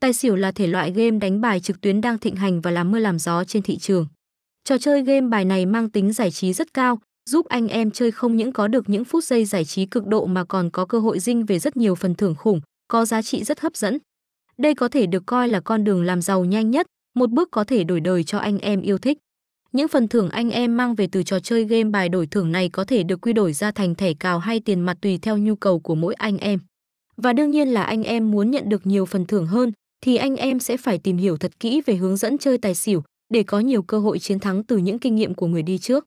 Tài xỉu là thể loại game đánh bài trực tuyến đang thịnh hành và làm mưa làm gió trên thị trường. Trò chơi game bài này mang tính giải trí rất cao, giúp anh em chơi không những có được những phút giây giải trí cực độ mà còn có cơ hội dinh về rất nhiều phần thưởng khủng, có giá trị rất hấp dẫn. Đây có thể được coi là con đường làm giàu nhanh nhất, một bước có thể đổi đời cho anh em yêu thích. Những phần thưởng anh em mang về từ trò chơi game bài đổi thưởng này có thể được quy đổi ra thành thẻ cào hay tiền mặt tùy theo nhu cầu của mỗi anh em. Và đương nhiên là anh em muốn nhận được nhiều phần thưởng hơn thì anh em sẽ phải tìm hiểu thật kỹ về hướng dẫn chơi tài xỉu để có nhiều cơ hội chiến thắng từ những kinh nghiệm của người đi trước.